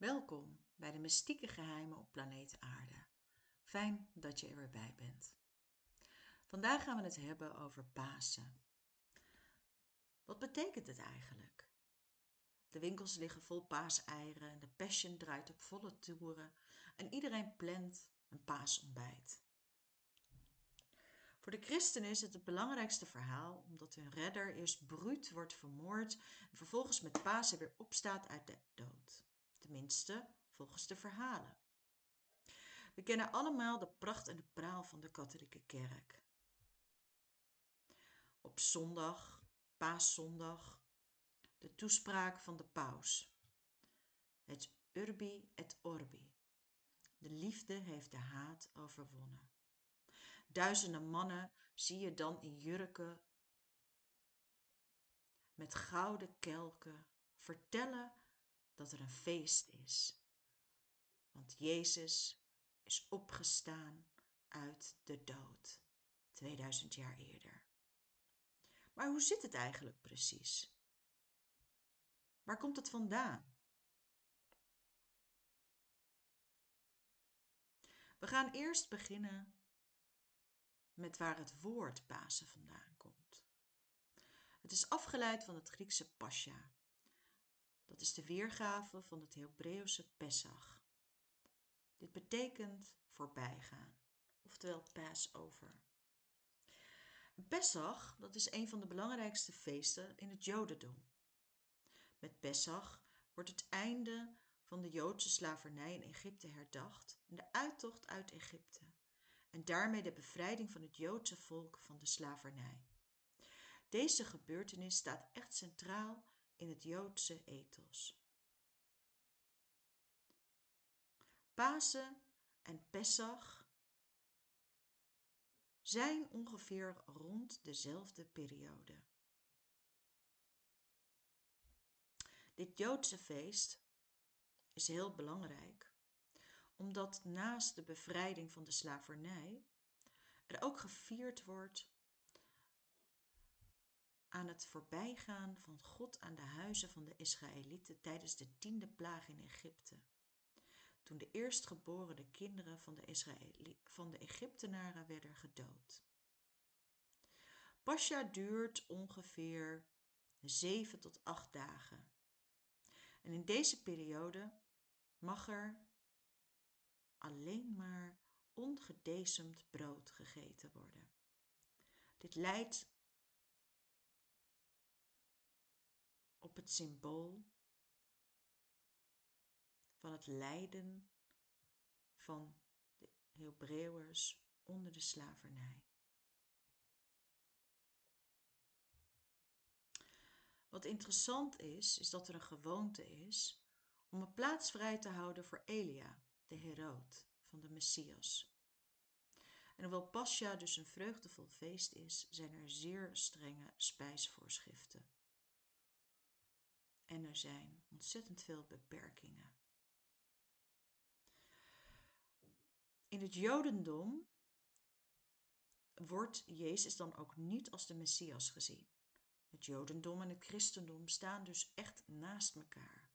Welkom bij de mystieke geheimen op planeet Aarde. Fijn dat je er weer bij bent. Vandaag gaan we het hebben over Pasen. Wat betekent het eigenlijk? De winkels liggen vol paaseieren en de passion draait op volle toeren en iedereen plant een paasontbijt. Voor de christenen is het het belangrijkste verhaal omdat hun redder eerst bruut wordt vermoord en vervolgens met Pasen weer opstaat uit de dood tenminste volgens de verhalen. We kennen allemaal de pracht en de praal van de katholieke kerk. Op zondag, paaszondag, de toespraak van de paus. Het urbi et orbi. De liefde heeft de haat overwonnen. Duizenden mannen zie je dan in jurken met gouden kelken vertellen dat er een feest is. Want Jezus is opgestaan uit de dood, 2000 jaar eerder. Maar hoe zit het eigenlijk precies? Waar komt het vandaan? We gaan eerst beginnen met waar het woord Pasen vandaan komt. Het is afgeleid van het Griekse pascha, dat is de weergave van het Hebreeuwse Pesach. Dit betekent voorbijgaan, oftewel Passover. Pesach, dat is een van de belangrijkste feesten in het Jodendom. Met Pesach wordt het einde van de Joodse slavernij in Egypte herdacht en de uittocht uit Egypte en daarmee de bevrijding van het Joodse volk van de slavernij. Deze gebeurtenis staat echt centraal in het Joodse ethos. Pasen en Pesach zijn ongeveer rond dezelfde periode. Dit Joodse feest is heel belangrijk, omdat naast de bevrijding van de slavernij er ook gevierd wordt aan het voorbijgaan van God aan de huizen van de Israëlieten tijdens de tiende plaag in Egypte. Toen de eerstgeboren kinderen van de, Israëli van de Egyptenaren werden gedood. Pascha duurt ongeveer zeven tot acht dagen. En in deze periode mag er alleen maar ongedecemd brood gegeten worden. Dit leidt op het symbool van het lijden van de Hebreeuwers onder de slavernij. Wat interessant is, is dat er een gewoonte is om een plaats vrij te houden voor Elia, de heroot van de Messias. En hoewel Pascha dus een vreugdevol feest is, zijn er zeer strenge spijsvoorschriften en er zijn ontzettend veel beperkingen. In het Jodendom wordt Jezus dan ook niet als de Messias gezien. Het Jodendom en het Christendom staan dus echt naast elkaar.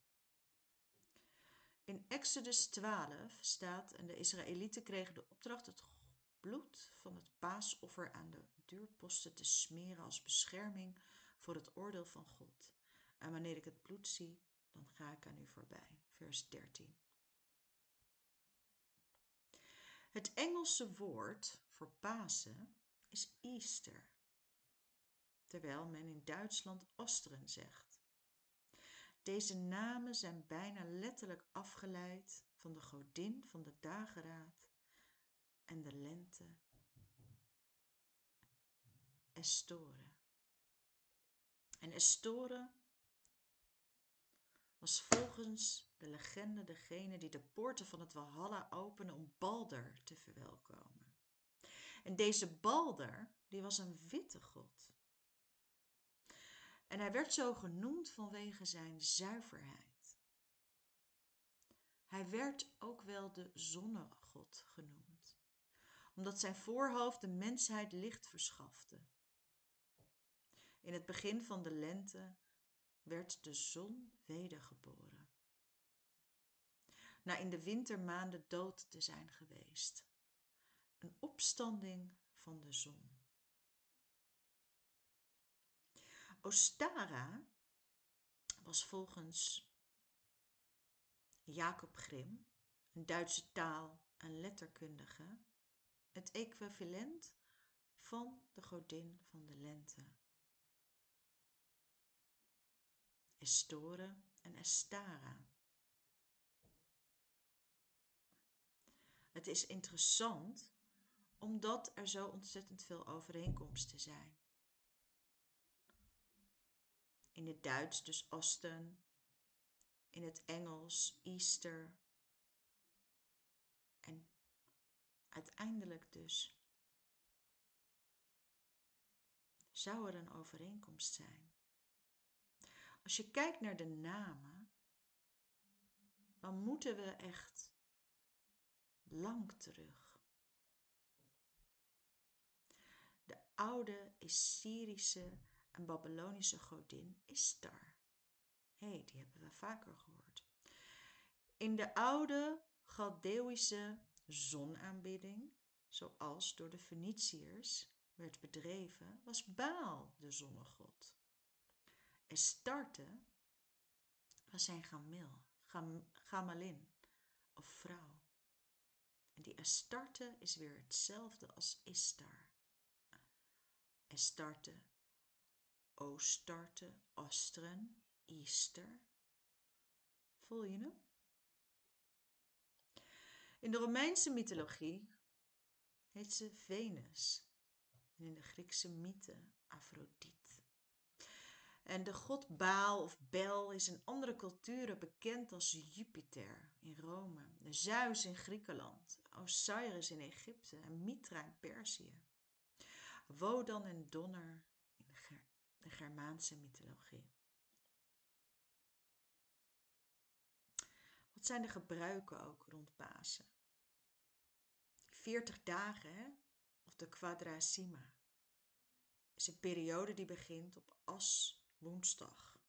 In Exodus 12 staat: En de Israëlieten kregen de opdracht het bloed van het paasoffer aan de deurposten te smeren als bescherming voor het oordeel van God. En wanneer ik het bloed zie, dan ga ik aan u voorbij. Vers 13. Het Engelse woord voor Pasen is Easter, terwijl men in Duitsland Osteren zegt. Deze namen zijn bijna letterlijk afgeleid van de godin van de dageraad en de lente, Estore. En Estore was volgens de legende degene die de poorten van het Walhalla opende om Balder te verwelkomen. En deze Balder, die was een witte god. En hij werd zo genoemd vanwege zijn zuiverheid. Hij werd ook wel de zonnegod genoemd, omdat zijn voorhoofd de mensheid licht verschafte. In het begin van de lente werd de zon wedergeboren. na in de wintermaanden dood te zijn geweest. Een opstanding van de zon. Ostara was volgens Jacob Grimm, een Duitse taal- en letterkundige, het equivalent van de godin van de lente. Estore en Estara. Het is interessant omdat er zo ontzettend veel overeenkomsten zijn. In het Duits dus Osten, in het Engels Easter en uiteindelijk dus zou er een overeenkomst zijn. Als je kijkt naar de namen, dan moeten we echt lang terug. De oude Assyrische en Babylonische godin Istar. Hé, hey, die hebben we vaker gehoord. In de oude Galdeeuwische zonaanbidding, zoals door de Feniciërs werd bedreven, was Baal de zonnegod. Estarte was zijn gamil, gam, gamalin of vrouw. En die Astarte is weer hetzelfde als Istar. Estarte, Oostarte, Ostren, Easter. Voel je hem? In de Romeinse mythologie heet ze Venus. En in de Griekse mythe Afrodite. En de god Baal of Bel is in andere culturen bekend als Jupiter in Rome, Zeus in Griekenland, Osiris in Egypte en Mitra in Perzië. Wodan en Donner in de, de Germaanse mythologie. Wat zijn de gebruiken ook rond Pasen? 40 dagen, hè? of de Quadrasima, is een periode die begint op as woensdag,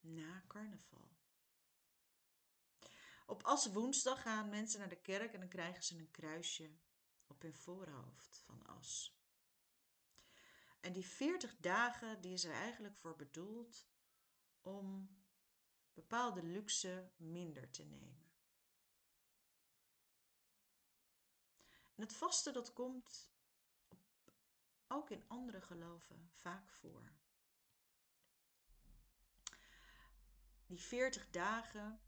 na carnaval. Op as woensdag gaan mensen naar de kerk en dan krijgen ze een kruisje op hun voorhoofd van as. En die 40 dagen, die is er eigenlijk voor bedoeld om bepaalde luxe minder te nemen. En het vaste dat komt ook in andere geloven vaak voor. Die 40 dagen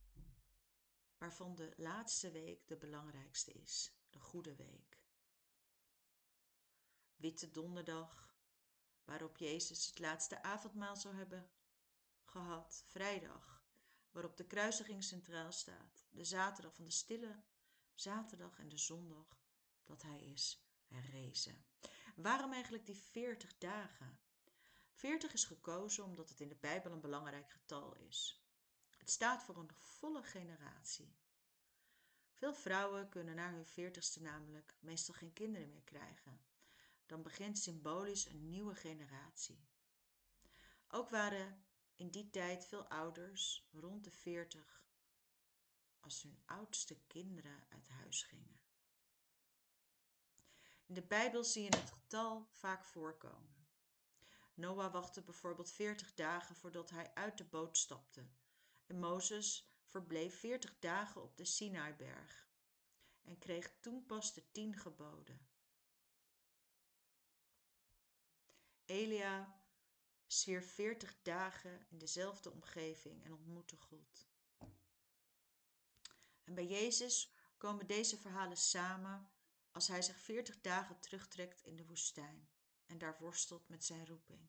waarvan de laatste week de belangrijkste is, de goede week. Witte donderdag, waarop Jezus het laatste avondmaal zou hebben gehad, vrijdag, waarop de kruisiging centraal staat, de zaterdag van de stille zaterdag en de zondag dat hij is herrezen. Waarom eigenlijk die 40 dagen? 40 is gekozen omdat het in de Bijbel een belangrijk getal is. Het staat voor een volle generatie. Veel vrouwen kunnen na hun veertigste namelijk meestal geen kinderen meer krijgen. Dan begint symbolisch een nieuwe generatie. Ook waren in die tijd veel ouders rond de veertig als hun oudste kinderen uit huis gingen. In de Bijbel zie je het getal vaak voorkomen. Noah wachtte bijvoorbeeld 40 dagen voordat hij uit de boot stapte Mozes verbleef veertig dagen op de Sinaiberg en kreeg toen pas de tien geboden. Elia zwierf veertig dagen in dezelfde omgeving en ontmoette God. En bij Jezus komen deze verhalen samen als hij zich veertig dagen terugtrekt in de woestijn en daar worstelt met zijn roeping.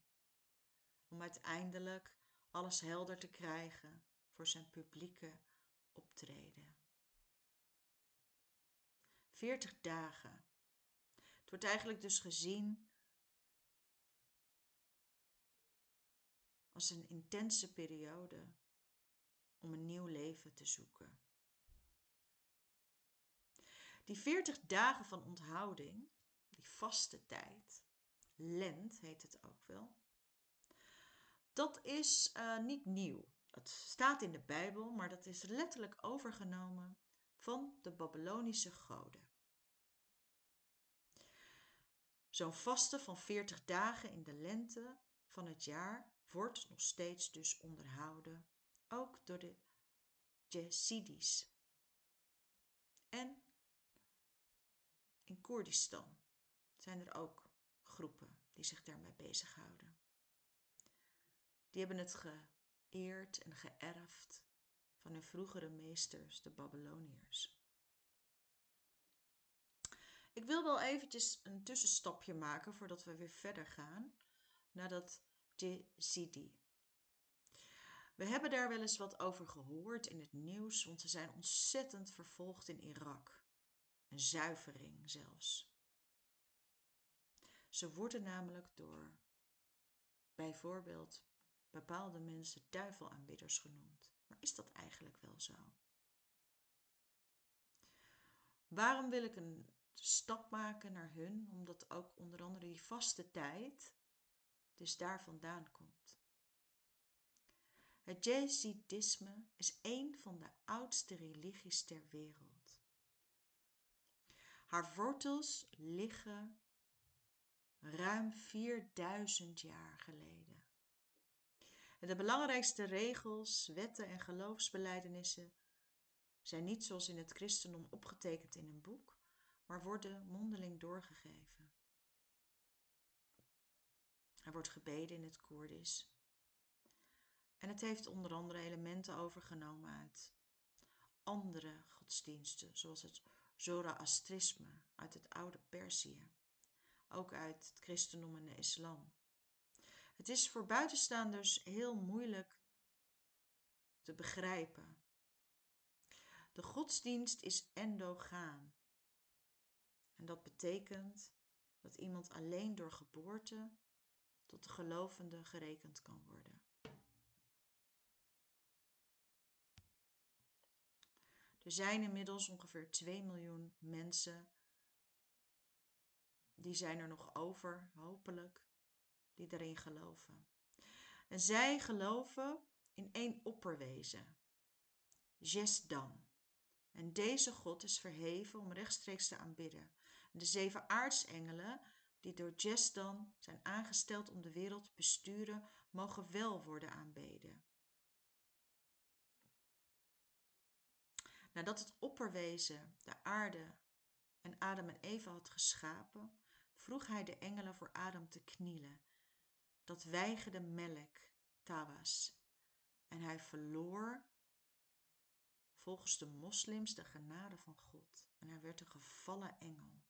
Om uiteindelijk alles helder te krijgen voor zijn publieke optreden. 40 dagen. Het wordt eigenlijk dus gezien als een intense periode om een nieuw leven te zoeken. Die 40 dagen van onthouding, die vaste tijd, Lent heet het ook wel, dat is uh, niet nieuw. Het staat in de Bijbel, maar dat is letterlijk overgenomen van de Babylonische goden. Zo'n vaste van 40 dagen in de lente van het jaar wordt nog steeds dus onderhouden, ook door de Jezidis. En in Koerdistan zijn er ook groepen die zich daarmee bezighouden. Die hebben het geëerd en geërfd van hun vroegere meesters, de Babyloniërs. Ik wil wel eventjes een tussenstapje maken voordat we weer verder gaan naar dat Jezidi. We hebben daar wel eens wat over gehoord in het nieuws, want ze zijn ontzettend vervolgd in Irak. Een zuivering zelfs. Ze worden namelijk door bijvoorbeeld bepaalde mensen duivelaanbidders genoemd. Maar is dat eigenlijk wel zo? Waarom wil ik een stap maken naar hun? Omdat ook onder andere die vaste tijd dus daar vandaan komt. Het Jezidisme is een van de oudste religies ter wereld. Haar wortels liggen ruim 4000 jaar geleden. De belangrijkste regels, wetten en geloofsbelijdenissen zijn niet zoals in het christendom opgetekend in een boek, maar worden mondeling doorgegeven. Er wordt gebeden in het Koerdisch. En het heeft onder andere elementen overgenomen uit andere godsdiensten, zoals het Zoroastrisme uit het oude Perzië, ook uit het christendom en de islam. Het is voor buitenstaanders heel moeilijk te begrijpen. De godsdienst is endogaam. En dat betekent dat iemand alleen door geboorte tot de gelovende gerekend kan worden. Er zijn inmiddels ongeveer 2 miljoen mensen. Die zijn er nog over, hopelijk, die daarin geloven. En zij geloven in één opperwezen, Jesdan. En deze God is verheven om rechtstreeks te aanbidden. De zeven aartsengelen die door Jesdan zijn aangesteld om de wereld te besturen, mogen wel worden aanbeden. Nadat het opperwezen de aarde en Adam en Eva had geschapen, vroeg hij de engelen voor Adam te knielen. Dat weigerde Melek, Tawas, en hij verloor volgens de moslims de genade van God en hij werd een gevallen engel.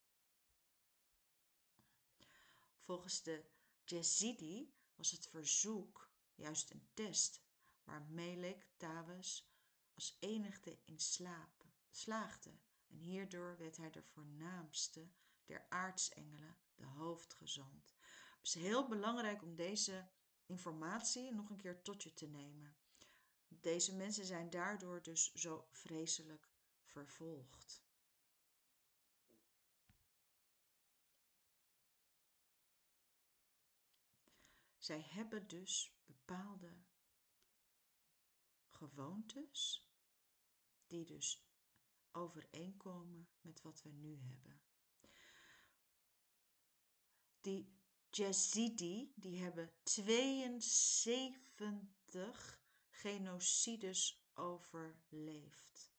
Volgens de Jezidi was het verzoek juist een test waar Melek Tawes als enigste in slaap, slaagde en hierdoor werd hij de voornaamste der aartsengelen, de hoofdgezant. Is heel belangrijk om deze informatie nog een keer tot je te nemen. Deze mensen zijn daardoor dus zo vreselijk vervolgd. Zij hebben dus bepaalde gewoontes die dus overeenkomen met wat we nu hebben. Die Yazidi, die hebben 72 genocides overleefd.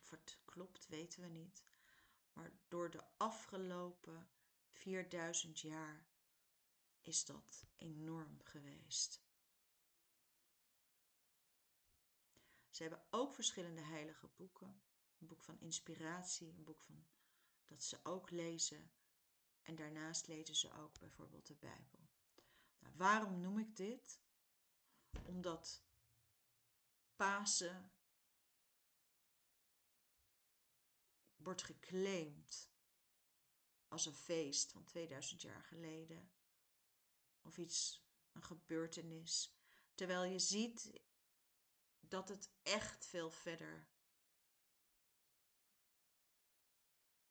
Of het klopt, weten we niet. Maar door de afgelopen 4000 jaar is dat enorm geweest. Ze hebben ook verschillende heilige boeken. Een boek van inspiratie, een boek van dat ze ook lezen. En daarnaast lezen ze ook bijvoorbeeld de Bijbel. Nou, waarom noem ik dit? Omdat Pasen wordt geclaimd als een feest van 2000 jaar geleden. Of iets, een gebeurtenis. Terwijl je ziet dat het echt veel verder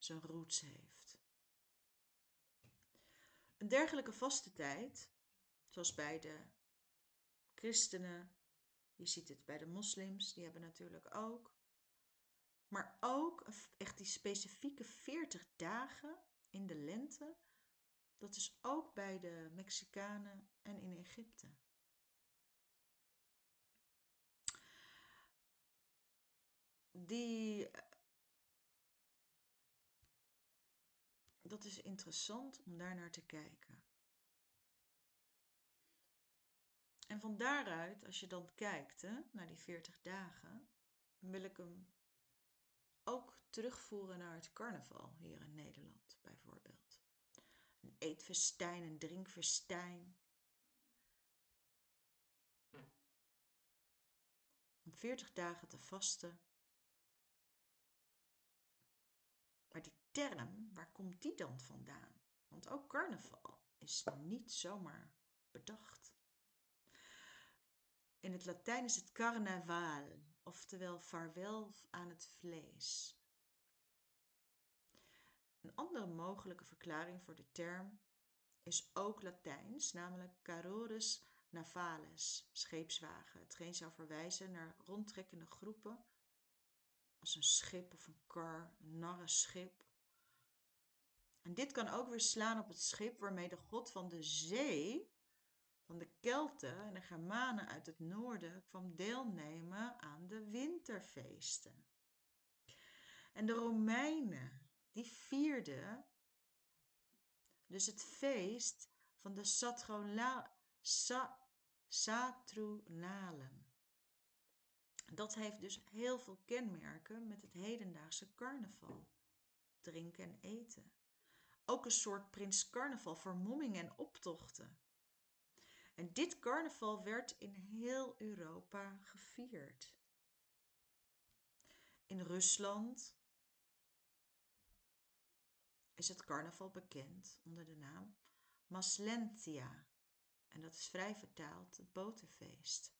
zijn roots heeft. Een dergelijke vaste tijd, zoals bij de christenen, je ziet het bij de moslims, die hebben natuurlijk ook. Maar ook echt die specifieke 40 dagen in de lente, dat is ook bij de Mexicanen en in Egypte. Die, dat is interessant om daar naar te kijken. En van daaruit, als je dan kijkt hè, naar die 40 dagen, wil ik hem ook terugvoeren naar het carnaval hier in Nederland bijvoorbeeld. Een eetfestijn, een drinkfestijn. Om 40 dagen te vasten. Maar die term, waar komt die dan vandaan? Want ook carnaval is niet zomaar bedacht. In het Latijn is het carnaval, oftewel vaarwel aan het vlees. Een andere mogelijke verklaring voor de term is ook Latijns, namelijk carores navales, scheepswagen, hetgeen zou verwijzen naar rondtrekkende groepen als een schip of een kar, een narrenschip. En dit kan ook weer slaan op het schip waarmee de god van de zee van de Kelten en de Germanen uit het noorden kwam deelnemen aan de winterfeesten. En de Romeinen, die vierden dus het feest van de Saturnalen. Dat heeft dus heel veel kenmerken met het hedendaagse carnaval. Drinken en eten. Ook een soort prins carnaval, vermomming en optochten. En dit carnaval werd in heel Europa gevierd. In Rusland is het carnaval bekend onder de naam Maslentia. En dat is vrij vertaald het boterfeest.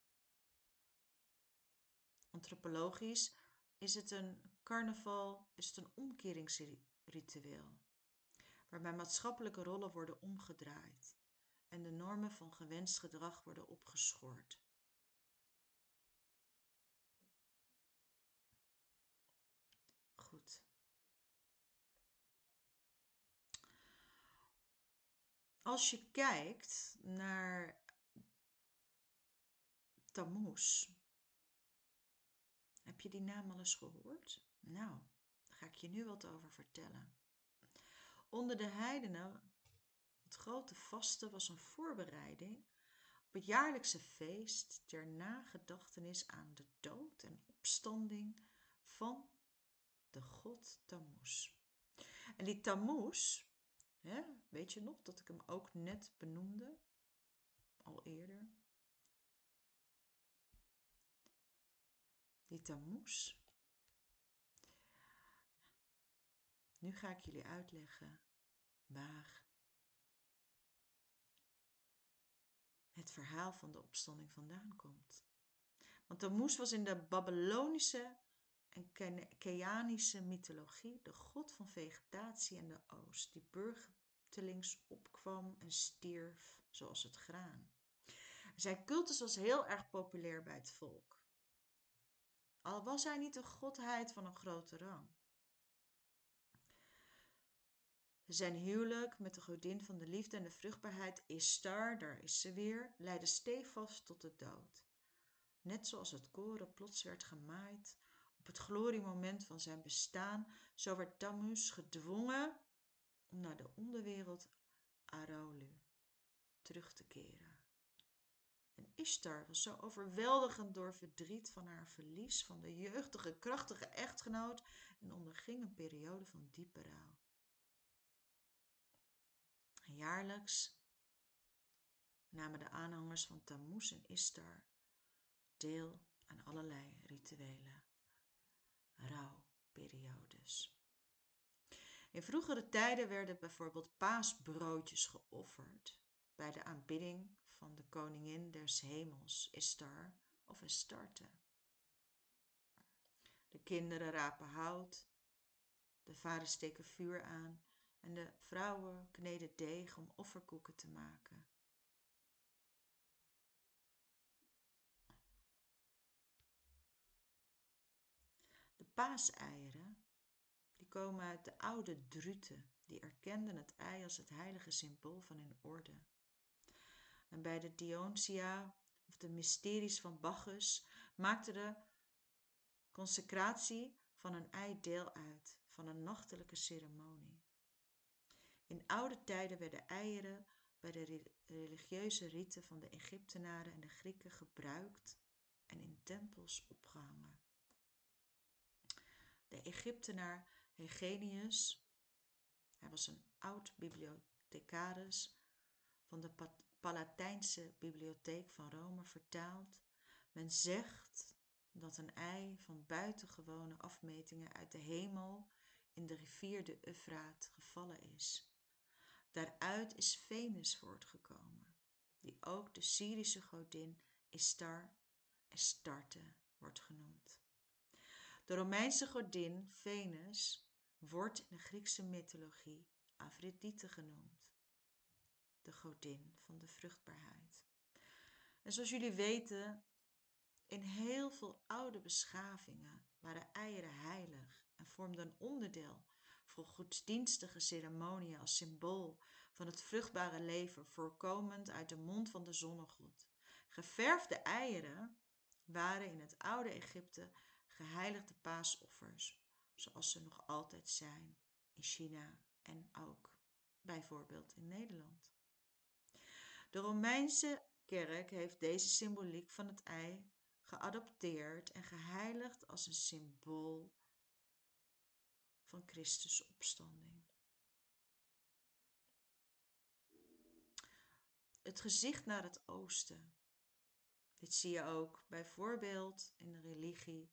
Antropologisch is het een carnaval, is het een omkeringsritueel, waarbij maatschappelijke rollen worden omgedraaid en de normen van gewenst gedrag worden opgeschort. Goed. Als je kijkt naar Tammuz, heb je die naam al eens gehoord? Nou, daar ga ik je nu wat over vertellen. Onder de heidenen het grote vasten was een voorbereiding op het jaarlijkse feest ter nagedachtenis aan de dood en opstanding van de god Tammuz. En die Tammuz, hè, weet je nog dat ik hem ook net benoemde, al eerder? Die Tammuz. Nu ga ik jullie uitleggen waar het verhaal van de opstanding vandaan komt. Want Tammuz was in de Babylonische en Keanische mythologie de god van vegetatie en de oost, die burgertelings opkwam en stierf zoals het graan. Zijn cultus was heel erg populair bij het volk. Al was hij niet een godheid van een grote rang. Zijn huwelijk met de godin van de liefde en de vruchtbaarheid Ishtar, daar is ze weer, leidde stevast tot de dood. Net zoals het koren plots werd gemaaid op het gloriemoment van zijn bestaan, zo werd Tammuz gedwongen om naar de onderwereld Araulu terug te keren. En Ishtar was zo overweldigend door verdriet van haar verlies van de jeugdige, krachtige echtgenoot en onderging een periode van diepe rouw. Jaarlijks namen de aanhangers van Tammuz en Istar deel aan allerlei rituele rouwperiodes. In vroegere tijden werden bijvoorbeeld paasbroodjes geofferd bij de aanbidding van de koningin des hemels, Istar of Astarte. De kinderen rapen hout, de vaders steken vuur aan en de vrouwen kneden deeg om offerkoeken te maken. De paaseieren, die komen uit de oude Druten, die erkenden het ei als het heilige symbool van hun orde. En bij de Diontia, of de mysteries van Bacchus, maakte de consecratie van een ei deel uit van een nachtelijke ceremonie. In oude tijden werden eieren bij de religieuze riten van de Egyptenaren en de Grieken gebruikt en in tempels opgehangen. De Egyptenaar Hegenius, hij was een oud bibliothecaris van de Palatijnse Bibliotheek van Rome, vertaald. Men zegt dat een ei van buitengewone afmetingen uit de hemel in de rivier de Eufraat gevallen is. Daaruit is Venus voortgekomen, die ook de Syrische godin Istar, Estarte, wordt genoemd. De Romeinse godin Venus wordt in de Griekse mythologie Aphrodite genoemd, de godin van de vruchtbaarheid. En zoals jullie weten, in heel veel oude beschavingen waren eieren heilig en vormden onderdeel voor godsdienstige ceremonieën als symbool van het vruchtbare leven voorkomend uit de mond van de zonnegod. Geverfde eieren waren in het oude Egypte geheiligde paasoffers, zoals ze nog altijd zijn in China en ook bijvoorbeeld in Nederland. De Romeinse kerk heeft deze symboliek van het ei geadopteerd en geheiligd als een symbool van Christus opstanding. Het gezicht naar het oosten. Dit zie je ook bijvoorbeeld in de religie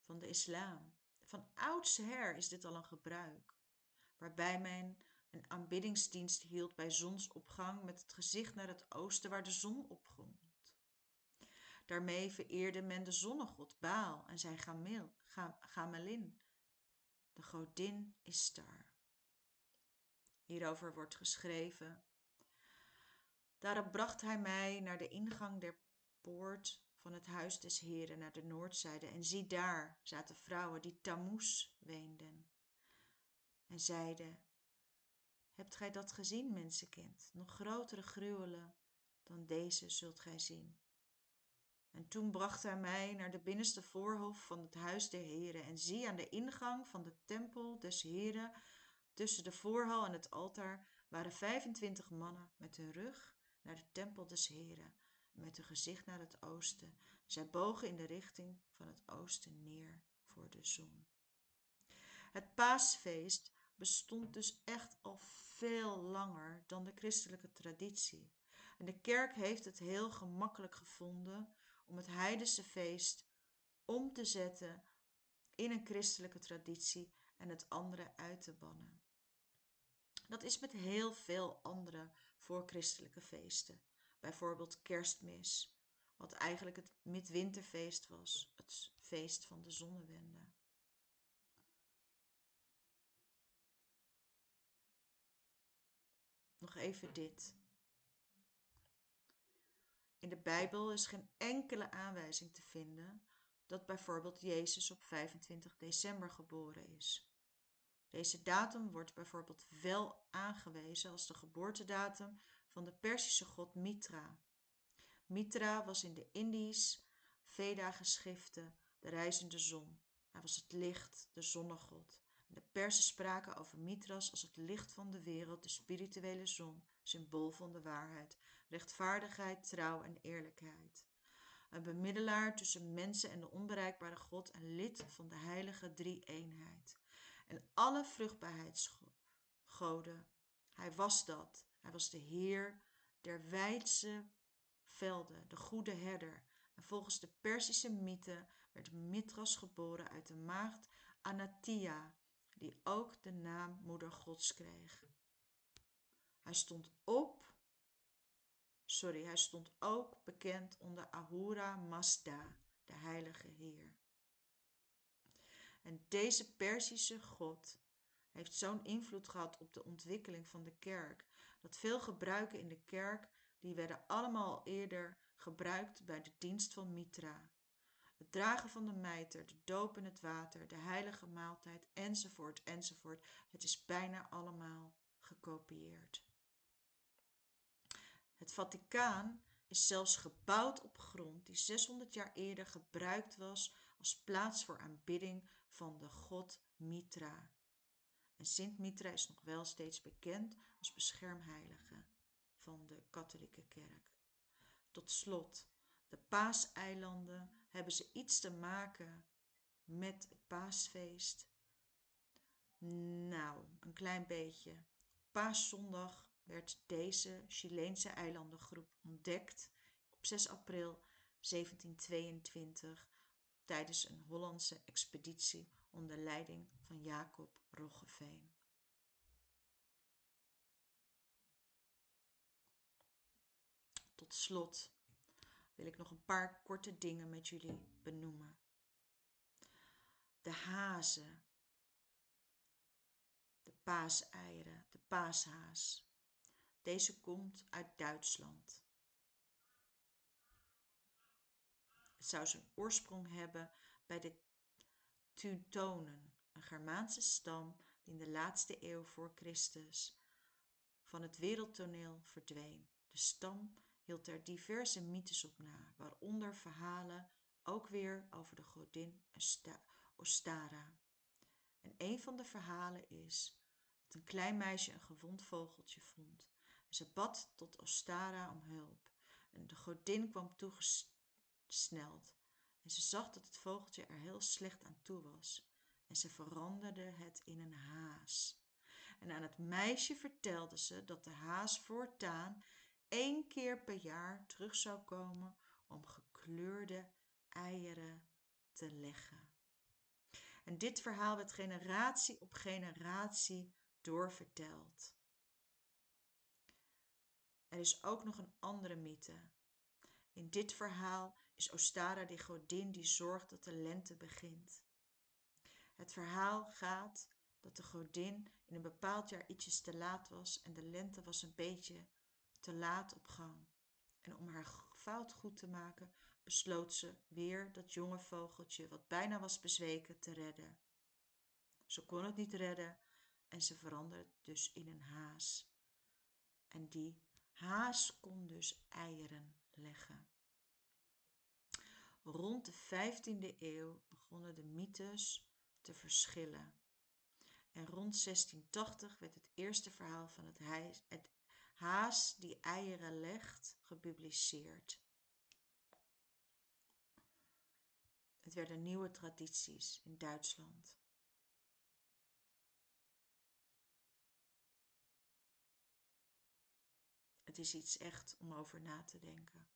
van de islam. Van oudsher is dit al een gebruik, waarbij men een aanbiddingsdienst hield bij zonsopgang met het gezicht naar het oosten waar de zon opkomt. Daarmee vereerde men de zonnegod Baal en zijn gamel, gamelin, de godin Istar. Hierover wordt geschreven. Daarop bracht hij mij naar de ingang der poort van het huis des Heren naar de noordzijde. En zie daar zaten vrouwen die Tammuz weenden. En zeiden, hebt gij dat gezien, mensenkind? Nog grotere gruwelen dan deze zult gij zien. En toen bracht hij mij naar de binnenste voorhof van het huis der Heren. En zie aan de ingang van de tempel des Heren, tussen de voorhal en het altaar, waren 25 mannen met hun rug naar de tempel des Heren met hun gezicht naar het oosten. Zij bogen in de richting van het oosten neer voor de zon. Het paasfeest bestond dus echt al veel langer dan de christelijke traditie. En de kerk heeft het heel gemakkelijk gevonden om het heidense feest om te zetten in een christelijke traditie en het andere uit te bannen. Dat is met heel veel andere voorchristelijke feesten bijvoorbeeld kerstmis, wat eigenlijk het midwinterfeest was, het feest van de zonnewende. Nog even dit. In de Bijbel is geen enkele aanwijzing te vinden dat bijvoorbeeld Jezus op 25 december geboren is. Deze datum wordt bijvoorbeeld wel aangewezen als de geboortedatum van de Persische god Mitra. Mitra was in de Indisch Veda-geschriften de reizende zon. Hij was het licht, de zonnegod. De Persen spraken over Mitras als het licht van de wereld, de spirituele zon, symbool van de waarheid, rechtvaardigheid, trouw en eerlijkheid. Een bemiddelaar tussen mensen en de onbereikbare God en lid van de heilige drie-eenheid. En alle vruchtbaarheidsgoden. Hij was dat. Hij was de Heer der wijdse velden, de goede herder. En volgens de Persische mythe werd Mithras geboren uit de maagd Anatia, die ook de naam Moeder Gods kreeg. Hij stond op, sorry, hij stond ook bekend onder Ahura Mazda, de heilige Heer. En deze Persische god heeft zo'n invloed gehad op de ontwikkeling van de kerk, dat veel gebruiken in de kerk, die werden allemaal al eerder gebruikt bij de dienst van Mitra. Het dragen van de mijter, de doop in het water, de heilige maaltijd, enzovoort, enzovoort. Het is bijna allemaal gekopieerd. Het Vaticaan is zelfs gebouwd op grond die 600 jaar eerder gebruikt was als plaats voor aanbidding van de god Mitra. En Sint Mitra is nog wel steeds bekend als beschermheilige van de katholieke kerk. Tot slot, de paaseilanden hebben ze iets te maken met het paasfeest? Nou, een klein beetje. Paaszondag werd deze Chileense eilandengroep ontdekt op 6 april 1722 tijdens een Hollandse expeditie onder leiding van Jacob Roggeveen. Tot slot wil ik nog een paar korte dingen met jullie benoemen. De hazen, de paaseieren, de paashaas. Deze komt uit Duitsland. Het zou zijn oorsprong hebben bij de Teutonen, een Germaanse stam die in de laatste eeuw voor Christus van het wereldtoneel verdween. De stam hield er diverse mythes op na, waaronder verhalen ook weer over de godin Ostara. En een van de verhalen is dat een klein meisje een gewond vogeltje vond. Ze bad tot Ostara om hulp. En de godin kwam toegesneld. En ze zag dat het vogeltje er heel slecht aan toe was. En ze veranderde het in een haas. En aan het meisje vertelde ze dat de haas voortaan één keer per jaar terug zou komen om gekleurde eieren te leggen. En dit verhaal werd generatie op generatie doorverteld. Er is ook nog een andere mythe. In dit verhaal is Ostara de godin die zorgt dat de lente begint. Het verhaal gaat dat de godin in een bepaald jaar ietsjes te laat was en de lente was een beetje te laat op gang. En om haar fout goed te maken, besloot ze weer dat jonge vogeltje, wat bijna was bezweken, te redden. Ze kon het niet redden en ze veranderde dus in een haas. En die haas kon dus eieren leggen. Rond de 15e eeuw begonnen de mythes te verschillen. En rond 1680 werd het eerste verhaal van het, het haas die eieren legt gepubliceerd. Het werden nieuwe tradities in Duitsland. Is iets echt om over na te denken.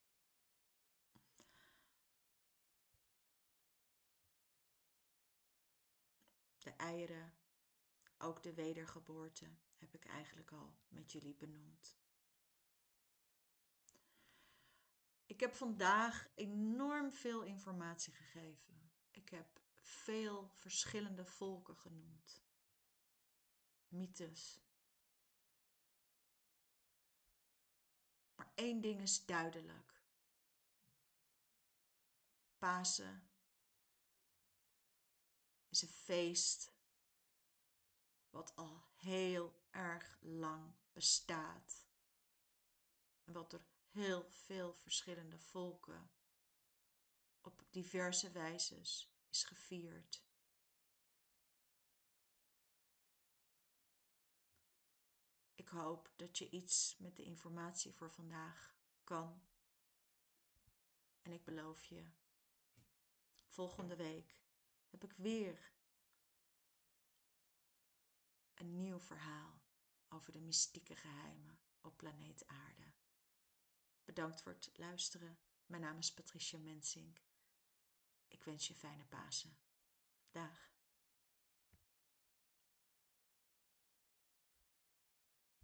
De eieren, ook de wedergeboorte, heb ik eigenlijk al met jullie benoemd. Ik heb vandaag enorm veel informatie gegeven. Ik heb veel verschillende volken genoemd. Mythes. Maar één ding is duidelijk. Pasen is een feest wat al heel erg lang bestaat. En wat door heel veel verschillende volken op diverse wijzes is gevierd. Hoop dat je iets met de informatie voor vandaag kan. En ik beloof je, volgende week heb ik weer een nieuw verhaal over de mystieke geheimen op planeet Aarde. Bedankt voor het luisteren. Mijn naam is Patricia Mensink. Ik wens je fijne Pasen. Dag.